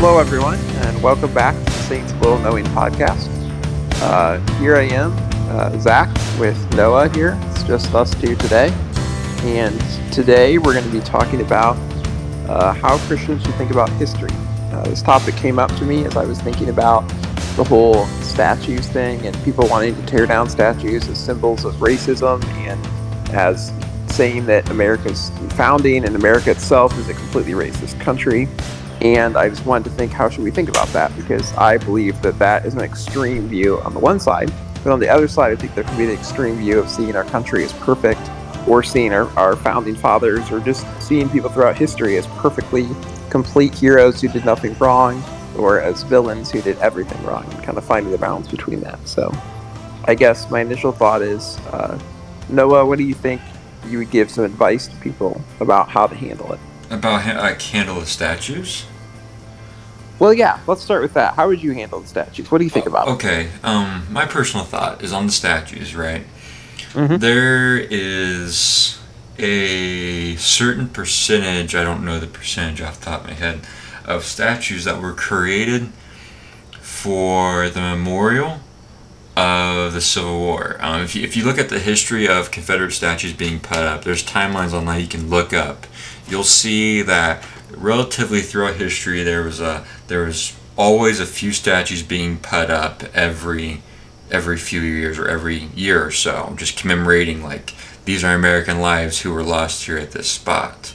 Hello, everyone, and welcome back to the Saints Will Knowing podcast. Uh, here I am, uh, Zach, with Noah here. It's just us two today. And today we're going to be talking about uh, how Christians should think about history. Uh, this topic came up to me as I was thinking about the whole statues thing and people wanting to tear down statues as symbols of racism and as saying that America's founding and America itself is a completely racist country. And I just wanted to think, how should we think about that? Because I believe that that is an extreme view on the one side, but on the other side, I think there can be the extreme view of seeing our country as perfect, or seeing our, our founding fathers, or just seeing people throughout history as perfectly complete heroes who did nothing wrong, or as villains who did everything wrong, and kind of finding the balance between that. So, I guess my initial thought is, uh, Noah, what do you think you would give some advice to people about how to handle it? About ha- like handle the statues. Well, yeah, let's start with that. How would you handle the statues? What do you think about? Okay, um, my personal thought is on the statues, right? Mhm. There is a certain percentage, I don't know the percentage off the top of my head, of statues that were created for the memorial of the Civil War. Um, if, you, if you look at the history of Confederate statues being put up, there's timelines online you can look up. You'll see that relatively throughout history there was a there was always a few statues being put up every every few years or every year or so, just commemorating like these are American lives who were lost here at this spot.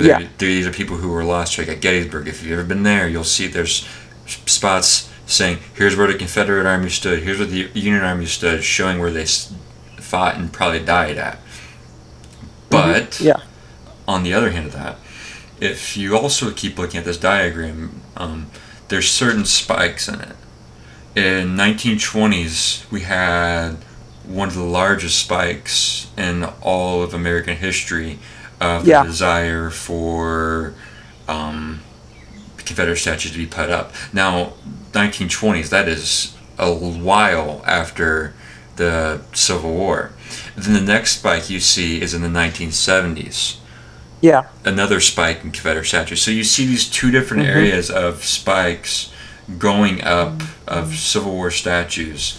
Yeah. These are people who were lost here at Gettysburg. If you've ever been there, you'll see there's spots saying here's where the Confederate Army stood, here's where the Union Army stood, showing where they fought and probably died at. Mm-hmm. But Yeah. On the other hand of that, if you also keep looking at this diagram, um, there's certain spikes in it. In 1920s, we had one of the largest spikes in all of American history of Yeah. the desire for um, Confederate statues to be put up. Now, 1920s, that is a while after the Civil War. Then the next spike you see is in the 1970s Yeah. another spike in Confederate statues. So you see these two different Mhm. areas of spikes going up of Civil War statues,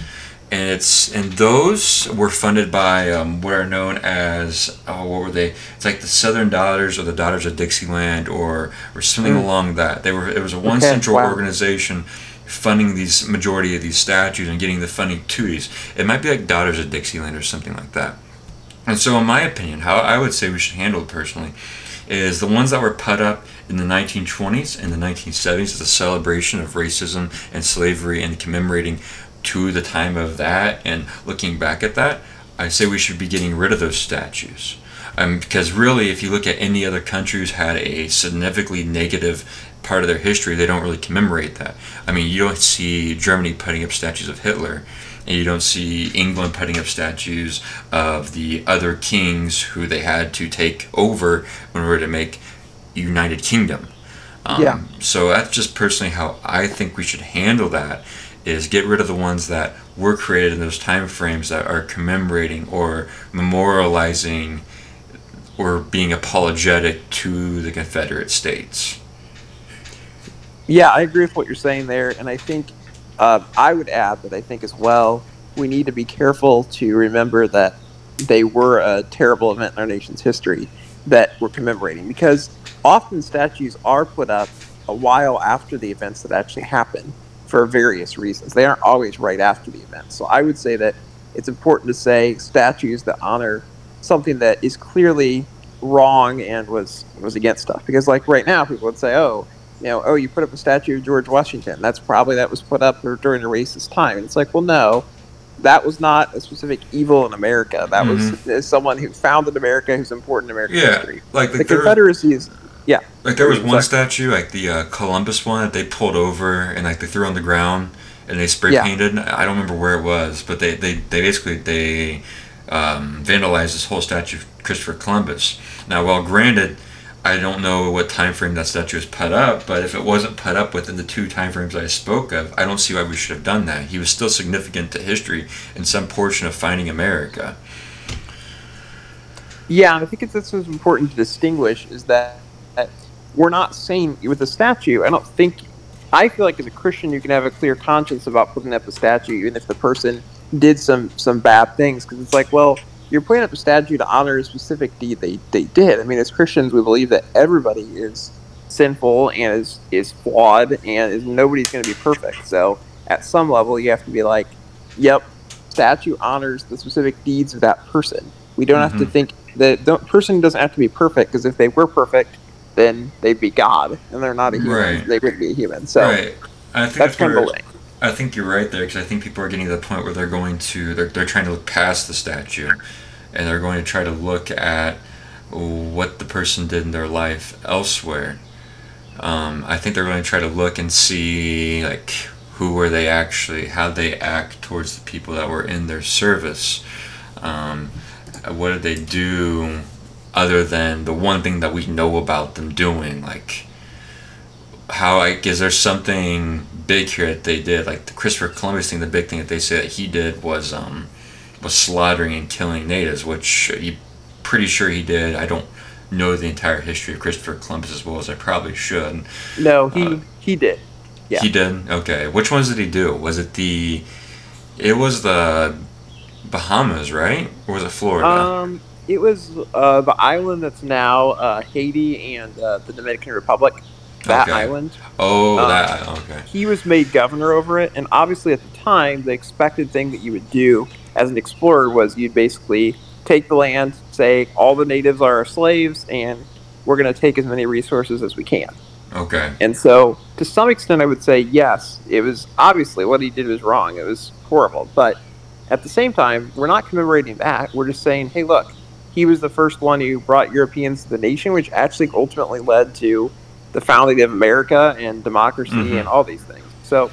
and it's and those were funded by um, what are known as oh what were they? It's like the Southern Daughters or the Daughters of Dixieland or or something Mm. along that. They were it was a one Okay, central wow. organization funding these majority of these statues and getting the funding to these. It might be like Daughters of Dixieland or something like that. And so, in my opinion, how I would say we should handle it personally is the ones that were put up in the 1920s and the 1970s as a celebration of racism and slavery and commemorating to the time of that and looking back at that, I say we should be getting rid of those statues. Um, because really, if you look at any other country who's had a significantly negative part of their history, they don't really commemorate that. I mean, you don't see Germany putting up statues of Hitler, and you don't see England putting up statues of the other kings who they had to take over in order to make United Kingdom. Um, Yeah. So that's just personally how I think we should handle that. Is get rid of the ones that were created in those time frames that are commemorating or memorializing or being apologetic to the Confederate States. Yeah, I agree with what you're saying there, and I think uh, I would add that I think as well we need to be careful to remember that they were a terrible event in our nation's history that we're commemorating because often statues are put up a while after the events that actually happened for various reasons. They aren't always right after the event. So I would say that it's important to say statues that honor something that is clearly wrong and was was against stuff. Because like right now, people would say, "Oh, you know, oh, you put up a statue of George Washington. That's probably that was put up during a racist time." And it's like, well, no, that was not a specific evil in America. That was uh, someone who founded America, who's important in American Yeah, history. like The like there, Confederacy is, yeah, like there was one statue, like the uh, Columbus one, that they pulled over and like they threw on the ground and they spray Yeah. painted. I don't remember where it was, but they they, they basically they um, vandalized this whole statue of Christopher Columbus. Now, well, granted, I don't know what time frame that statue was put up, but if it wasn't put up within the two time frames I spoke of, I don't see why we should have done that. He was still significant to history in some portion of finding America. Yeah, I think it's this is important to distinguish is that, that we're not saying with the statue. I don't think I feel like as a Christian, you can have a clear conscience about putting up a statue, even if the person did some some bad things, because it's like, well, you're putting up a statue to honor a specific deed they, they did. I mean, as Christians, we believe that everybody is sinful and is is flawed, and is nobody's going to be perfect. So at some level, you have to be like, yep, statue honors the specific deeds of that person. We don't mm-hmm. have to mm-hmm. think that the person doesn't have to be perfect because if they were perfect, then they'd be God, and they're not a human. Right. They wouldn't be a human. So right. I think that's kind of the I think you're right there because I think people are getting to the point where they're going to they're, they're trying to look past the statue, and they're going to try to look at what the person did in their life elsewhere. Um, I think they're going to try to look and see like who were they actually, how they act towards the people that were in their service. Um, what did they do other than the one thing that we know about them doing? Like, how like is there something big here that they did? Like the Christopher Columbus thing, the big thing that they say that he did was um, was slaughtering and killing natives, which he pretty sure he did. I don't know the entire history of Christopher Columbus as well as I probably should. No, he uh, he did. Yeah. He did. Okay. Which ones did he do? Was it the? It was the Bahamas, right? Or was it Florida? Um, it was uh, the island that's now uh, Haiti and uh, the Dominican Republic. That okay. island. Oh, um, that. Okay. He was made governor over it, and obviously at the time, the expected thing that you would do as an explorer was you'd basically take the land, say all the natives are our slaves, and we're going to take as many resources as we can. Okay. And so, to some extent, I would say yes. It was obviously what he did was wrong. It was horrible, but at the same time, we're not commemorating that. We're just saying, hey, look, he was the first one who brought Europeans to the nation, which actually ultimately led to the founding of America and democracy mm-hmm. and all these things. So,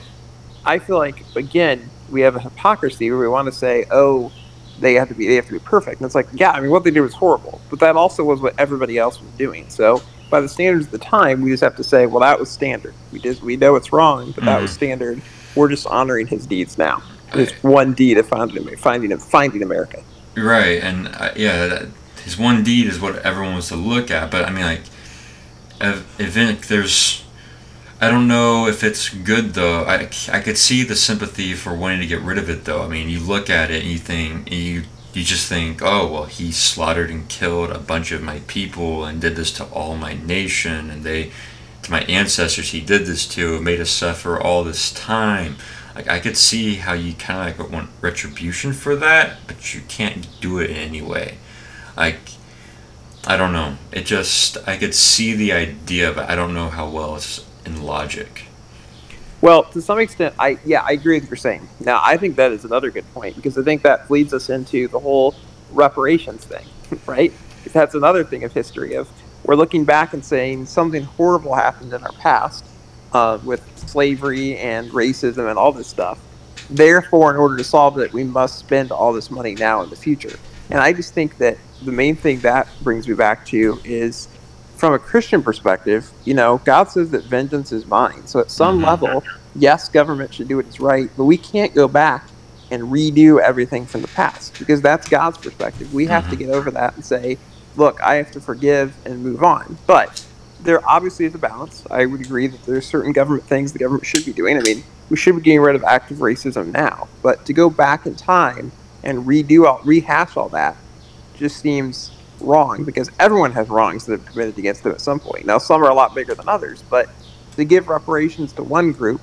I feel like again we have a hypocrisy where we want to say, oh, they have to be they have to be perfect, and it's like, yeah, I mean, what they did was horrible, but that also was what everybody else was doing. So by the standards of the time, we just have to say, well, that was standard. We just we know it's wrong, but mm-hmm. that was mm-hmm. standard. We're just honoring his deeds now. His one deed of finding finding finding America. Right, and uh, yeah, that, his one deed is what everyone wants to look at. But I mean, like, if there's, I don't know if it's good though. I I could see the sympathy for wanting to get rid of it though. I mean, you look at it and you think you you just think, oh, well, he slaughtered and killed a bunch of my people and did this to all my nation, and they, to my ancestors, he did this to, made us suffer all this time. Like, I could see how you kind of like want retribution for that, but you can't do it anyway. Like, I don't know. It just, I could see the idea, but I don't know how well it's in logic. Well, to some extent, I yeah, I agree with what you're saying. Now, I think that is another good point because I think that leads us into the whole reparations thing, right? That's another thing of history of we're looking back and saying something horrible happened in our past uh, with slavery and racism and all this stuff. Therefore, in order to solve it, we must spend all this money now in the future. And I just think that the main thing that brings me back to is from a Christian perspective, you know, God says that vengeance is mine. So at some mm-hmm. level, yes, government should do what is right, but we can't go back and redo everything from the past because that's God's perspective. We have mm-hmm. to get over that and say, look, I have to forgive and move on. But there obviously is a balance. I would agree that there's certain government things the government should be doing. I mean, we should be getting rid of active racism now, but to go back in time and redo all, rehash all that just seems wrong because everyone has wrongs that have committed against them at some point. Now, some are a lot bigger than others, but to give reparations to one group,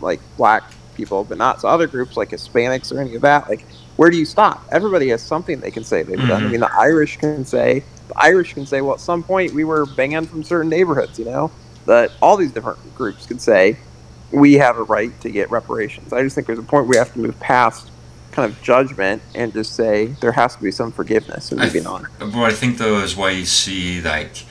like black people, but not to other groups like Hispanics or any of that, like where do you stop? Everybody has something they can say they've mm-hmm. done. I mm-hmm. mean, the Irish can say, the Irish can say, well, at some point we were banned from certain neighborhoods, you know? That all these different groups can say, we have a right to get reparations. I just think there's a point we have to move past kind of judgment and just say there has to be some forgiveness and moving on. What I think though is why you see like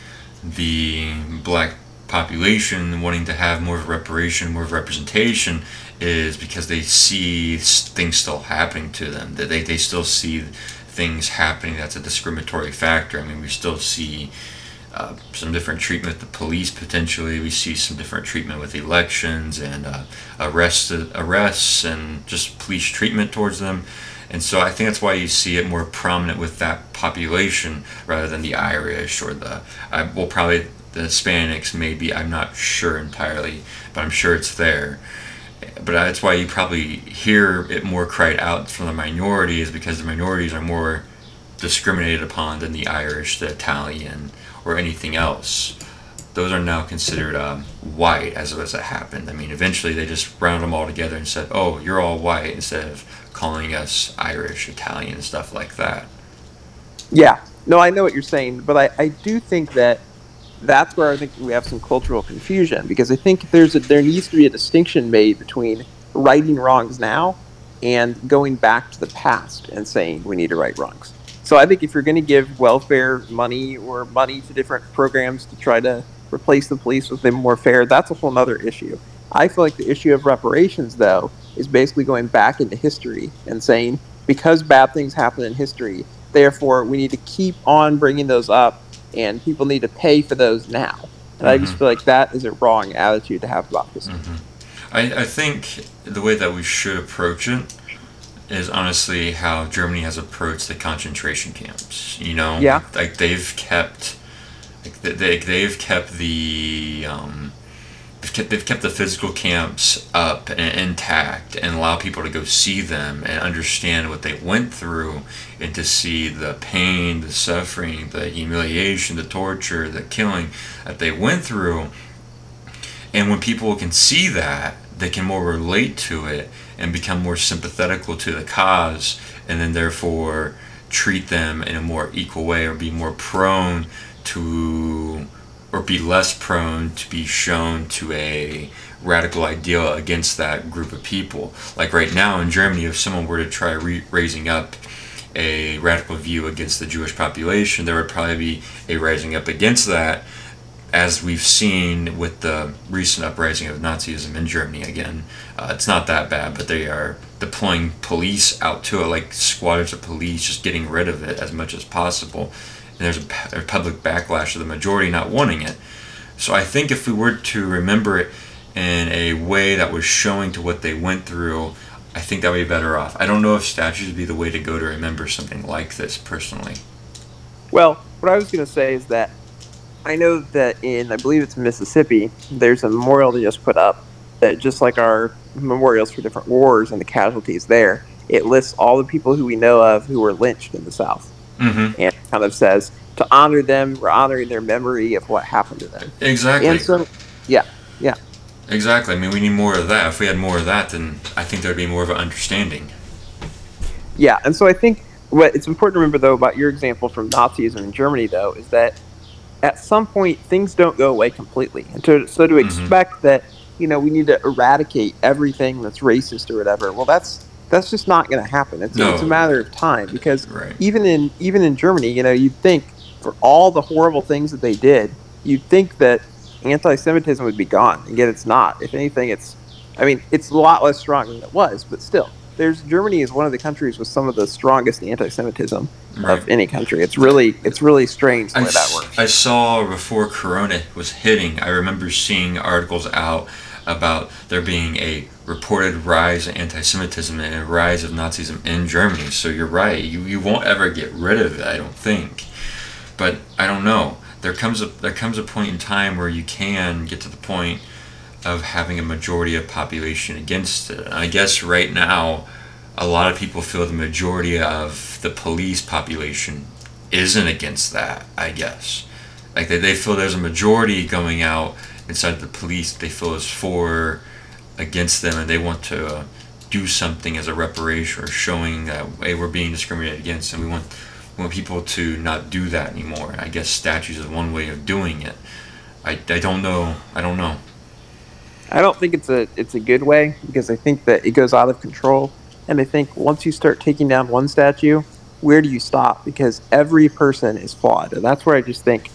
the black population wanting to have more of reparation, more of representation, is because they see things still happening to them. That they, they still see things happening. That's a discriminatory factor. I mean, we still see uh, some different treatment with the police potentially. We see some different treatment with elections and uh, arrests, arrests and just police treatment towards them. And so I think that's why you see it more prominent with that population rather than the Irish or the. Uh, well, probably the Hispanics, maybe I'm not sure entirely, but I'm sure it's there. But that's why you probably hear it more cried out from the minorities because the minorities are more discriminated upon than the Irish, the Italian, or anything else. Those are now considered um, white as as it happened. I mean, eventually they just rounded them all together and said, "Oh, you're all white," instead of calling us Irish, Italian, stuff like that. Yeah, no, I know what you're saying, but I, I do think that that's where I think we have some cultural confusion because I think there's a, there needs to be a distinction made between righting wrongs now and going back to the past and saying we need to right wrongs. So I think if you're going to give welfare money or money to different programs to try to replace the police with them more fair, that's a whole other issue. I feel like the issue of reparations, though, is basically going back into history and saying because bad things happen in history, therefore we need to keep on bringing those up, and people need to pay for those now. And I just Mhm. feel like that is a wrong attitude to have about this. I, I think the way that we should approach it is honestly how Germany has approached the concentration camps. You know, Yeah. like they've kept, like they, they they've kept the um, they've kept, they've kept the physical camps up and intact and allow people to go see them and understand what they went through and to see the pain, the suffering, the humiliation, the torture, the killing that they went through and when people can see that, they can more relate to it and become more sympathetical to the cause, and then therefore treat them in a more equal way or be more prone to, or be less prone to be shown to a radical ideal against that group of people. Like right now in Germany, if someone were to try re- raising up a radical view against the Jewish population, there would probably be a rising up against that as we've seen with the recent uprising of Nazism in Germany again, uh, it's not that bad, but they are deploying police out to it, like squads of police, just getting rid of it as much as possible. And there's a public backlash of the majority not wanting it. So I think if we were to remember it in a way that was showing to what they went through, I think that would be better off. I don't know if statues would be the way to go to remember something like this personally. Well, what I was going to say is that I know that in, I believe it's Mississippi, there's a memorial they just put up that just like our memorials for different wars and the casualties there, it lists all the people who we know of who were lynched in the South Mm-hmm. and kind of says to honor them, we're honoring their memory of what happened to them. Exactly. And so, yeah, yeah. Exactly. I mean, we need more of that. If we had more of that, then I think there'd be more of an understanding. Yeah, and so I think what it's important to remember though about your example from Nazism in Germany though is that at some point things don't go away completely, and to, so to Mhm. expect that you know we need to eradicate everything that's racist or whatever, well that's that's just not going to happen. It's, it's a matter of time because Right. even in even in Germany, you know, you'd think for all the horrible things that they did, you'd think that anti-Semitism would be gone, and yet it's not. If anything, it's I mean, it's a lot less strong than it was, but still, there's Germany is one of the countries with some of the strongest anti-Semitism Right. of any country. It's really it's really strange the I, way that works. I saw before Corona was hitting, I remember seeing articles out about there being a reported rise in anti Semitism and a rise of Nazism in Germany. So you're right. You, you won't ever get rid of it, I don't think. But I don't know. There comes a there comes a point in time where you can get to the point of having a majority of population against it. I guess right now a lot of people feel the majority of the police population isn't against that, I guess. Like they, they feel there's a majority going out inside the police they feel is for against them and they want to uh, do something as a reparation or showing that hey we're being discriminated against and we want we want people to not do that anymore. I guess statues is one way of doing it. I, I don't know. I don't know. I don't think it's a it's a good way because I think that it goes out of control, and I think once you start taking down one statue, where do you stop? Because every person is flawed, and that's where I just think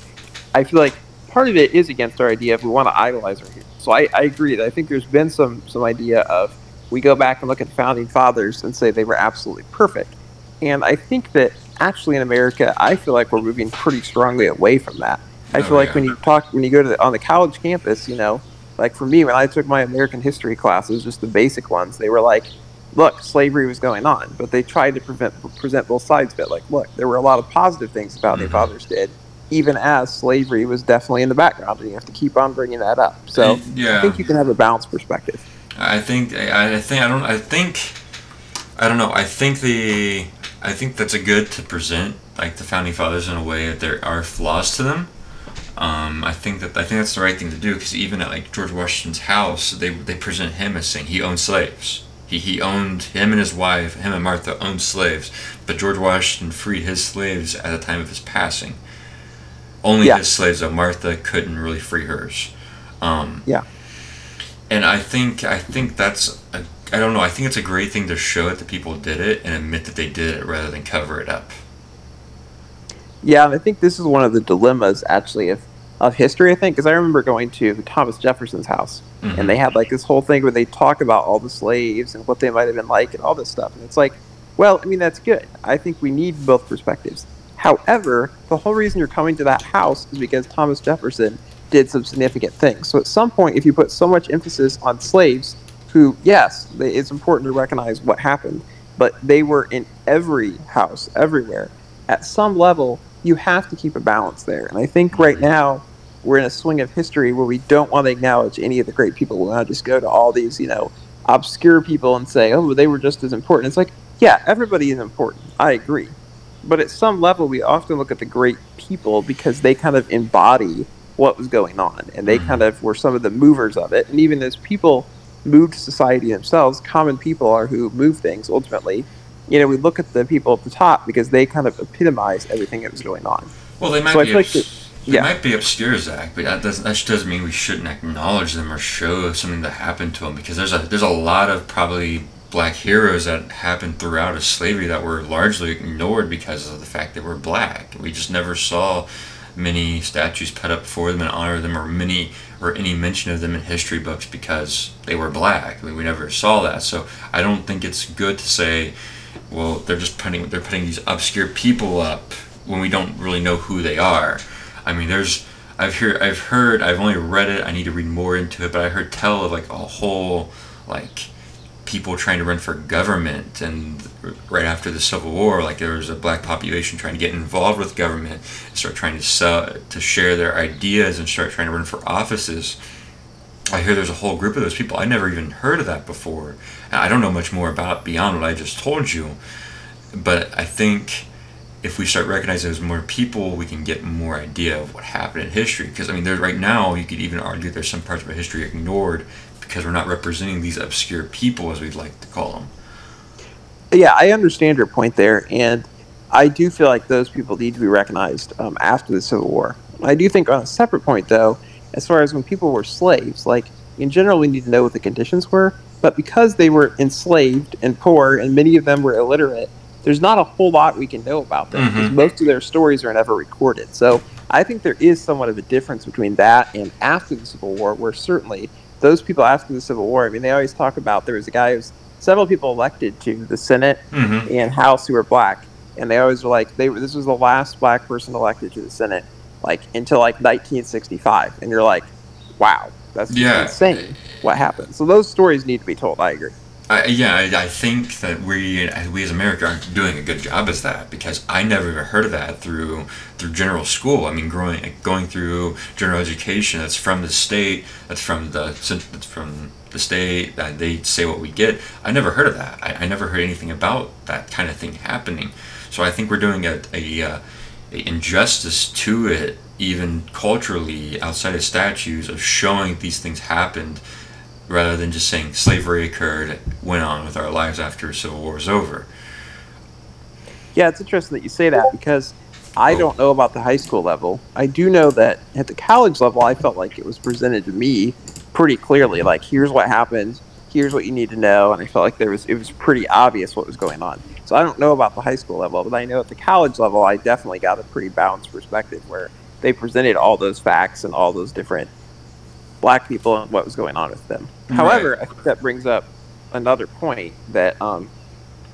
I feel like part of it is against our idea if we want to idolize our heroes. So I, I agree that I think there's been some some idea of we go back and look at the founding fathers and say they were absolutely perfect, and I think that actually in America, I feel like we're moving pretty strongly away from that. I Oh, feel like yeah. when you talk when you go to the, on the college campus, you know, like for me when I took my American history classes, just the basic ones, they were like, look, slavery was going on, but they tried to prevent present both sides of it. Like, look, there were a lot of positive things the founding Mhm. fathers did, even as slavery was definitely in the background, and you have to keep on bringing that up. So yeah. I think you can have a balanced perspective. I think I, I think I don't I think I don't know I think the I think that's a good to present like the founding fathers in a way that there are flaws to them. Um, I think that I think that's the right thing to do because even at like George Washington's house, they they present him as saying he owned slaves. He, he owned him and his wife, him and Martha owned slaves, but George Washington freed his slaves at the time of his passing. Only Yeah. his slaves, though Martha couldn't really free hers. Um, Yeah. and I think I think that's a, I don't know I think it's a great thing to show that the people did it and admit that they did it rather than cover it up. Yeah, I think this is one of the dilemmas actually of of history. I think because I remember going to Thomas Jefferson's house, Mhm. and they had like this whole thing where they talk about all the slaves and what they might have been like and all this stuff, and it's like, well, I mean that's good. I think we need both perspectives. However, the whole reason you're coming to that house is because Thomas Jefferson did some significant things. So at some point, if you put so much emphasis on slaves, who yes, they- it's important to recognize what happened, but they were in every house, everywhere. At some level, you have to keep a balance there. And I think right now we're in a swing of history where we don't want to acknowledge any of the great people. We want to just go to all these, you know, obscure people and say, oh, they were just as important. It's like, yeah, everybody is important. I agree. But at some level, we often look at the great people because they kind of embody what was going on. And they Mhm. kind of were some of the movers of it. And even as people moved society themselves, common people are who move things ultimately. You know, we look at the people at the top because they kind of epitomize everything that was going on. Well, they might So I be feel like they yeah. might be obscure, Zach, but that doesn't that doesn't mean we shouldn't acknowledge them or show something that happened to them because there's a there's a lot of probably black heroes that happened throughout of slavery that were largely ignored because of the fact they were black. We just never saw many statues put up for them and honor them or many or any mention of them in history books because they were black. I mean, we never saw that. So I don't think it's good to say, well, they're just putting they're putting these obscure people up when we don't really know who they are. I mean, there's I've heard I've heard I've only read it. I need to read more into it, but I heard tell of like a whole like people trying to run for government and right after the civil war like there was a black population trying to get involved with government and start trying to sell to share their ideas and start trying to run for offices i hear there's a whole group of those people i never even heard of that before i don't know much more about beyond what i just told you but i think if we start recognizing there's more people, we can get more idea of what happened in history. Because I mean, there's right now you could even argue there's some parts of our history ignored because we're not representing these obscure people, as we'd like to call them. Yeah, I understand your point there, and I do feel like those people need to be recognized um, after the Civil War. I do think on a separate point, though, as far as when people were slaves, like in general, we need to know what the conditions were. But because they were enslaved and poor, and many of them were illiterate, there's not a whole lot we can know about them because Mhm. most of their stories are never recorded. So I think there is somewhat of a difference between that and after the Civil War, where certainly those people after the Civil War, I mean, they always talk about there was a guy who's several people elected to the Senate Mm-hmm. and House who were black, and they always were like they were. This was the last black person elected to the Senate, like until like 1965, and you're like, wow, that's Yeah. insane. What happened? So those stories need to be told. I agree. I, yeah, I, I think that we uh, we as America aren't doing a good job as that because I never even heard of that through through general school. I mean, growing uh, going through general education that's from the state, that's from the that's from the state. That they say what we get. I never heard of that. I, I never heard anything about that kind of thing happening. So I think we're doing a a, uh, a injustice to it, even culturally outside of statues, of showing these things happened rather than just saying slavery occurred, it went on with our lives after the Civil War was over. Yeah, it's interesting that you say that because I oh. don't know about the high school level. I do know that at the college level, I felt like it was presented to me pretty clearly. Like, here's what happened. Here's what you need to know, and I felt like there was it was pretty obvious what was going on. So I don't know about the high school level, but I know at the college level, I definitely got a pretty balanced perspective where they presented all those facts and all those different black people and what was going on with them. Right. However, I think that brings up another point that um,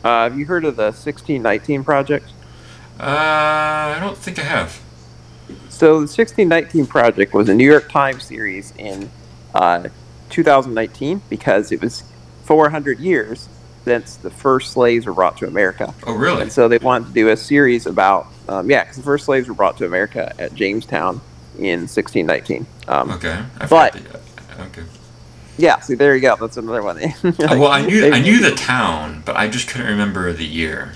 uh, have you heard of the 1619 project? Uh, I don't think I have. So the 1619 project was a New York Times series in uh, 2019 because it was 400 years. since the first slaves were brought to America. Oh, really? And so they wanted to do a series about, um, yeah, because the first slaves were brought to America at Jamestown in 1619. Um, Okay. I But- the- okay. Yeah, see, there you go. That's another one. Uh, well, I knew They- I knew the town, but I just couldn't remember the year.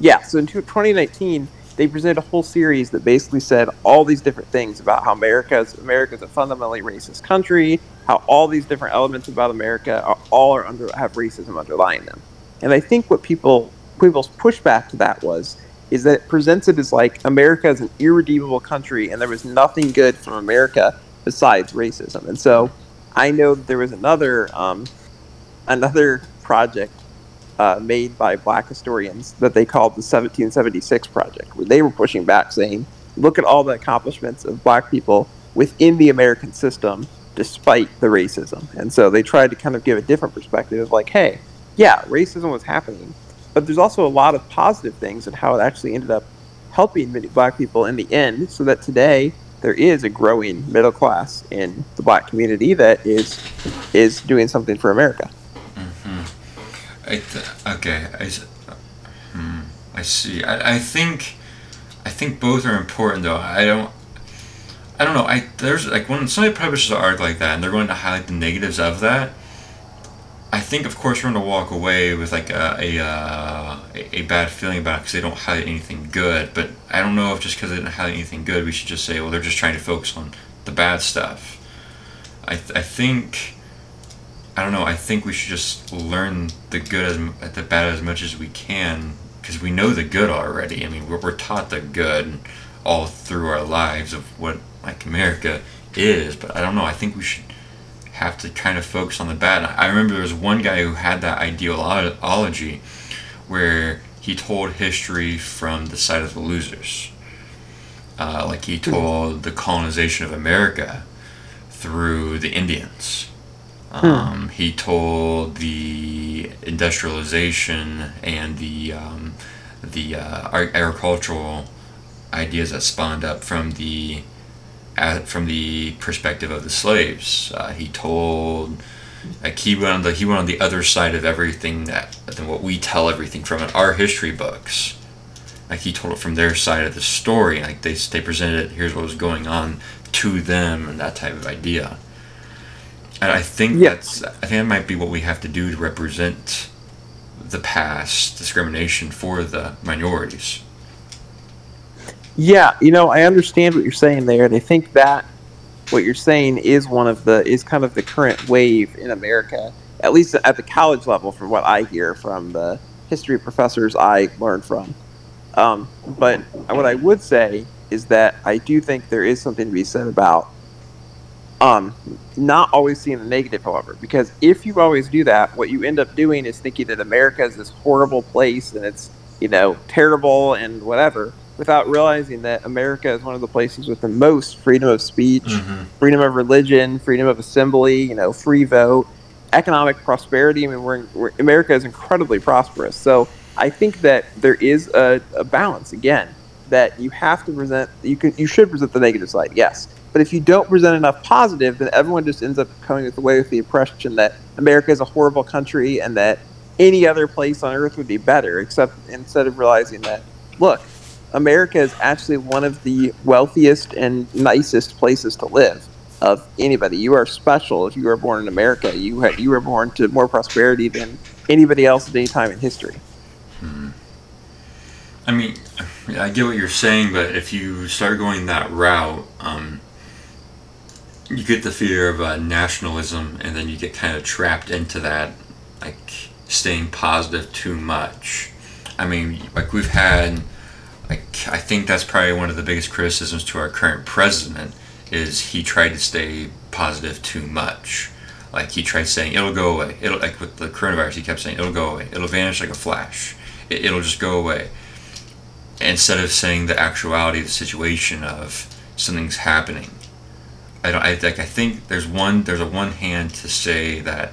Yeah, so in 2019, they presented a whole series that basically said all these different things about how America's America's a fundamentally racist country, how all these different elements about America are all are under have racism underlying them. And I think what people people's pushback to that was is that it presents it as like America is an irredeemable country and there was nothing good from America besides racism. And so I know that there was another um, another project uh, made by black historians that they called the 1776 Project, where they were pushing back, saying, look at all the accomplishments of black people within the American system despite the racism. And so they tried to kind of give a different perspective of like, hey, yeah, racism was happening, but there's also a lot of positive things and how it actually ended up helping many black people in the end, so that today there is a growing middle class in the black community that is is doing something for America. Th- okay. I, hmm, I see. I, I think I think both are important though. I don't. I don't know. I there's like when somebody publishes an article like that and they're going to highlight the negatives of that. I think of course we're going to walk away with like a a, uh, a, bad feeling about it because they don't highlight anything good. But I don't know if just because they didn't highlight anything good, we should just say, well, they're just trying to focus on the bad stuff. I th- I think. I don't know. I think we should just learn the good as the bad as much as we can because we know the good already. I mean, we're, we're taught the good all through our lives of what like America is. But I don't know. I think we should have to kind of focus on the bad. I remember there was one guy who had that ideology where he told history from the side of the losers. Uh, like he told the colonization of America through the Indians. Um, he told the industrialization and the um, the uh, agricultural ideas that spawned up from the uh, from the perspective of the slaves. Uh, he told like he went on the he went on the other side of everything that than what we tell everything from in our history books. Like he told it from their side of the story. Like they they presented it. Here's what was going on to them and that type of idea. And I think Yeah. that's I think that might be what we have to do to represent the past discrimination for the minorities. Yeah, you know, I understand what you're saying there, and I think that what you're saying is one of the is kind of the current wave in America, at least at the college level, from what I hear from the history professors I learned from. Um, but what I would say is that I do think there is something to be said about um, not always seeing the negative, however, because if you always do that, what you end up doing is thinking that America is this horrible place and it's you know terrible and whatever, without realizing that America is one of the places with the most freedom of speech, Mhm. freedom of religion, freedom of assembly, you know, free vote, economic prosperity. I mean, we're, we're America is incredibly prosperous. So I think that there is a, a balance again that you have to present. You can you should present the negative side, yes. But if you don't present enough positive, then everyone just ends up coming away with the impression that America is a horrible country and that any other place on earth would be better, except instead of realizing that, look, America is actually one of the wealthiest and nicest places to live of anybody. You are special if you were born in America. You ha- you were born to more prosperity than anybody else at any time in history. Hmm. I mean, I get what you're saying, but if you start going that route, um, you get the fear of uh, nationalism, and then you get kind of trapped into that, like staying positive too much. I mean, like we've had, like I think that's probably one of the biggest criticisms to our current president is he tried to stay positive too much. Like he tried saying it'll go away. It'll like with the coronavirus, he kept saying it'll go away. It'll vanish like a flash. It, it'll just go away instead of saying the actuality of the situation of something's happening. I don't. I like. I think there's one. There's a one hand to say that.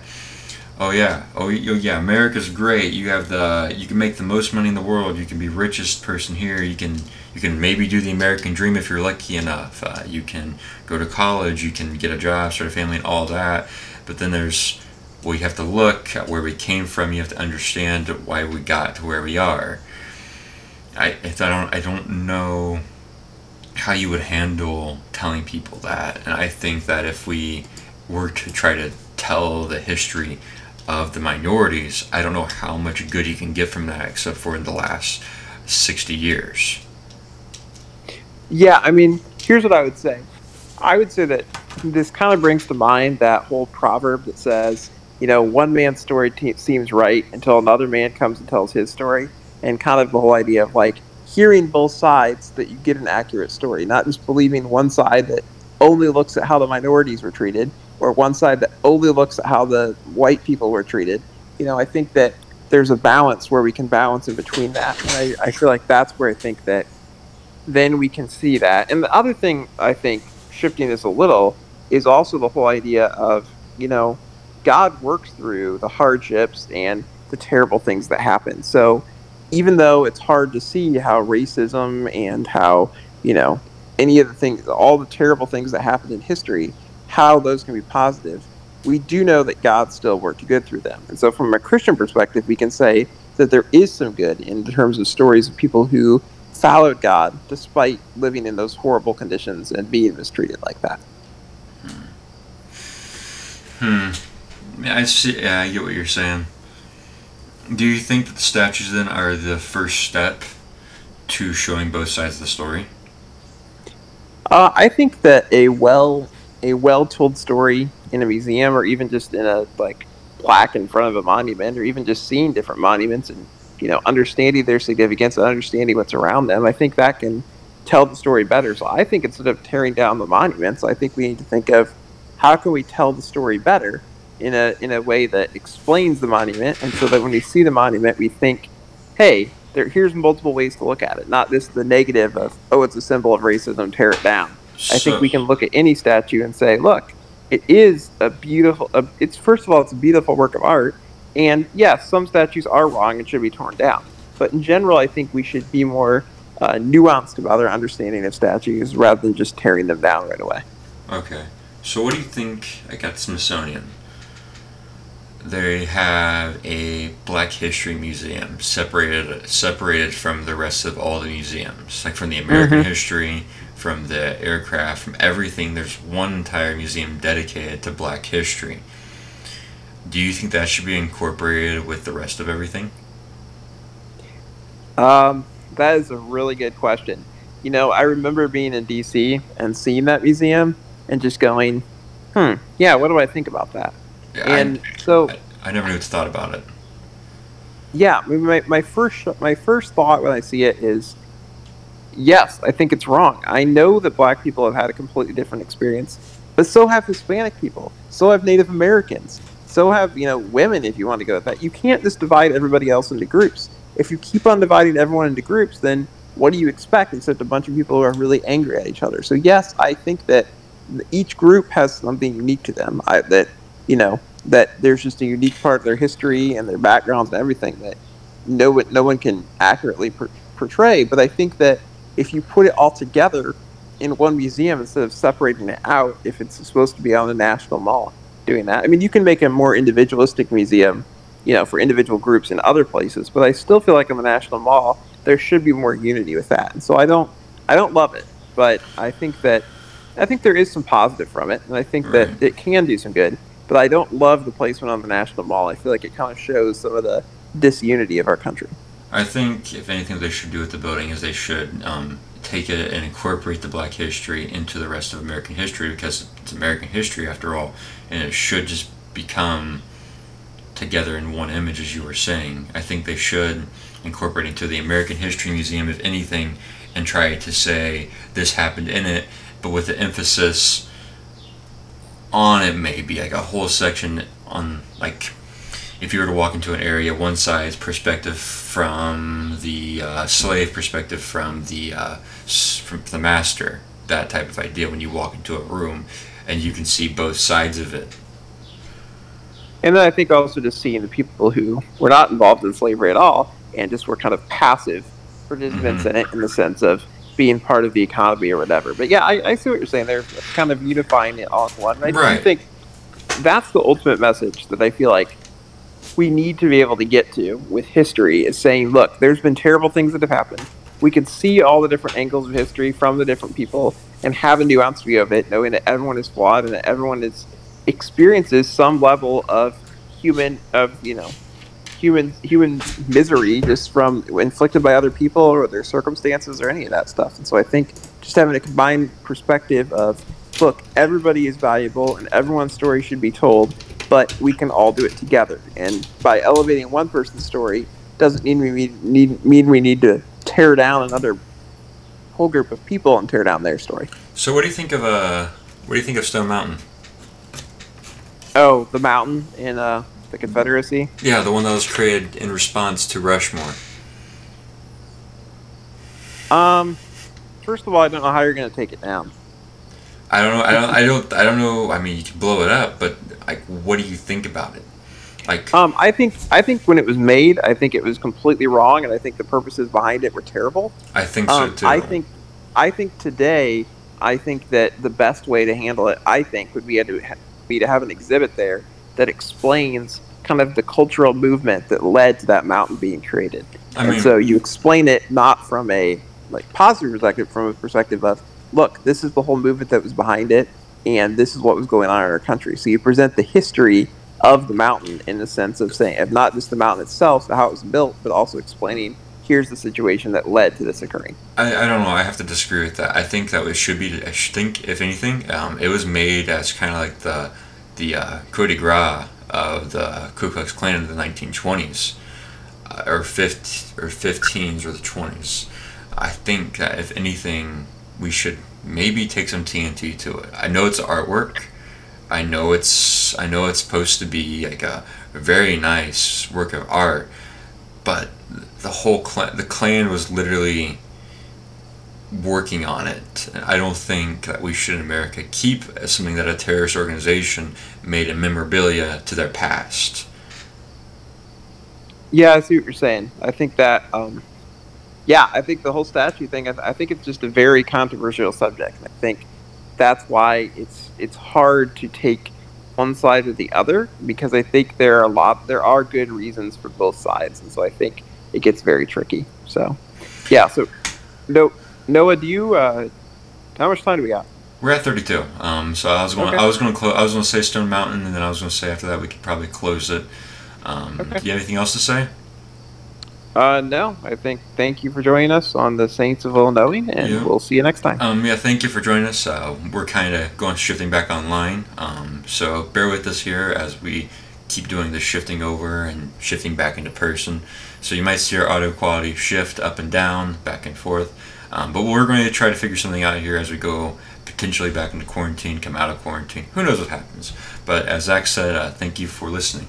Oh yeah. Oh oh, yeah. America's great. You have the. You can make the most money in the world. You can be richest person here. You can. You can maybe do the American dream if you're lucky enough. Uh, you can go to college. You can get a job, start a family, and all that. But then there's you have to look at where we came from. You have to understand why we got to where we are. I, I don't I don't know how you would handle telling people that, and I think that if we were to try to tell the history of the minorities, I don't know how much good you can get from that, except for in the last sixty years. Yeah, I mean, here's what I would say. I would say that this kind of brings to mind that whole proverb that says, you know, one man's story te- seems right until another man comes and tells his story, and kind of the whole idea of like hearing both sides that you get an accurate story, not just believing one side that only looks at how the minorities were treated, or one side that only looks at how the white people were treated. You know, I think that there's a balance where we can balance in between that, and I, I feel like that's where I think that then we can see that. And the other thing I think shifting this a little is also the whole idea of you know God works through the hardships and the terrible things that happen. So even though it's hard to see how racism and how you know any of the things, all the terrible things that happened in history, how those can be positive, we do know that God still worked good through them. And so, from a Christian perspective, we can say that there is some good in terms of stories of people who followed God despite living in those horrible conditions and being mistreated like that. Hmm. I see. Yeah, I get what you're saying. Do you think that the statues then are the first step to showing both sides of the story? Uh, I think that a well a well told story in a museum or even just in a like plaque in front of a monument or even just seeing different monuments and you know understanding their significance and understanding what's around them, I think that can tell the story better. So I think instead of tearing down the monuments, I think we need to think of how can we tell the story better in a in a way that explains the monument, and so that when we see the monument, we think, hey, there here's multiple ways to look at it, not this the negative of oh, it's a symbol of racism, tear it down. I think we can look at any statue and say, look, it is a beautiful. It's first of all, it's a beautiful work of art, and yes, some statues are wrong and should be torn down. But in general, I think we should be more uh, nuanced about our understanding of statues rather than just tearing them down right away. Okay. So, what do you think? I got Smithsonian they have a Black History Museum separated separated from the rest of all the museums, like from the American mm-hmm. history, from the aircraft, from everything. There's one entire museum dedicated to Black history. Do you think that should be incorporated with the rest of everything? Um, that is a really good question. You know, I remember being in DC and seeing that museum and just going, "Hmm, yeah, what do I think about that?" and I, so I, I, never knew what to thought about it. Yeah, my, my first my first thought when I see it is, yes, I think it's wrong. I know that black people have had a completely different experience, but so have Hispanic people, so have Native Americans, so have you know women. If you want to go with that, you can't just divide everybody else into groups. If you keep on dividing everyone into groups, then what do you expect except a bunch of people who are really angry at each other? So yes, I think that each group has something unique to them I, that you know that there's just a unique part of their history and their backgrounds and everything that no one no one can accurately per- portray. But I think that if you put it all together in one museum instead of separating it out, if it's supposed to be on the National Mall, doing that. I mean, you can make a more individualistic museum, you know, for individual groups in other places. But I still feel like on the National Mall there should be more unity with that. And so I don't I don't love it, but I think that I think there is some positive from it, and I think right. that mm. it can do some good but I don't love the placement on the National Mall. I feel like it kind of shows some of the disunity of our country. I think if anything they should do with the building is they should um, take it and incorporate the Black history into the rest of American history because it's American history after all, and it should just become together in one image, as you were saying. I think they should incorporate it into the American History Museum, if anything, and try to say this happened in it, but with the emphasis on it maybe like a whole section on like if you were to walk into an area one side's perspective from the uh, slave perspective from the uh, from the master that type of idea when you walk into a room and you can see both sides of it and then i think also just seeing the people who were not involved in slavery at all and just were kind of passive participants mm-hmm. in it in the sense of being part of the economy or whatever. But yeah, I, I see what you're saying. They're kind of unifying it all in one. I right. do think that's the ultimate message that I feel like we need to be able to get to with history is saying, look, there's been terrible things that have happened. We can see all the different angles of history from the different people and have a nuanced view of it, knowing that everyone is flawed and that everyone is experiences some level of human of you know human human misery just from inflicted by other people or their circumstances or any of that stuff. And so I think just having a combined perspective of look, everybody is valuable and everyone's story should be told, but we can all do it together. And by elevating one person's story doesn't mean we need, mean we need to tear down another whole group of people and tear down their story. So what do you think of uh what do you think of Stone Mountain? Oh, the mountain in uh, the Confederacy. Yeah, the one that was created in response to Rushmore. Um, first of all, I don't know how you're going to take it down. I don't know. I don't. I don't. I don't know. I mean, you can blow it up, but like, what do you think about it? Like, Um, I think I think when it was made, I think it was completely wrong, and I think the purposes behind it were terrible. I think so Um, too. I think, I think today, I think that the best way to handle it, I think, would be to be to have an exhibit there that explains kind of the cultural movement that led to that mountain being created. I and so you explain it not from a like positive perspective, from a perspective of, look, this is the whole movement that was behind it, and this is what was going on in our country. So you present the history of the mountain in the sense of saying, if not just the mountain itself, how it was built, but also explaining here's the situation that led to this occurring. I, I don't know. I have to disagree with that. I think that it should be. I think, if anything, um, it was made as kind of like the the uh, coup de grace of the Ku Klux Klan in the 1920s, uh, or 15, or 15s or the 20s. I think that if anything, we should maybe take some TNT to it. I know it's artwork. I know it's I know it's supposed to be like a, very nice work of art, but the whole Klan, the Klan was literally working on it. I don't think that we should in America keep something that a terrorist organization made a memorabilia to their past. Yeah, I see what you're saying. I think that, um, yeah, I think the whole statue thing. I, th- I think it's just a very controversial subject. And I think that's why it's it's hard to take one side or the other because I think there are a lot there are good reasons for both sides, and so I think it gets very tricky. So, yeah. So, no, Noah, do you? Uh, how much time do we got? We're at 32. Um, so I was going. Okay. I was going to close. I was going to say Stone Mountain, and then I was going to say after that we could probably close it. Um, Okay. Do you have anything else to say? Uh, no, I think thank you for joining us on the Saints of All Knowing, and Yeah. we'll see you next time. Um, yeah, thank you for joining us. Uh, we're kind of going shifting back online, um, so bear with us here as we keep doing this shifting over and shifting back into person. So you might see our audio quality shift up and down, back and forth. Um, but we're going to try to figure something out here as we go potentially back into quarantine, come out of quarantine. Who knows what happens? But as Zach said, uh, thank you for listening.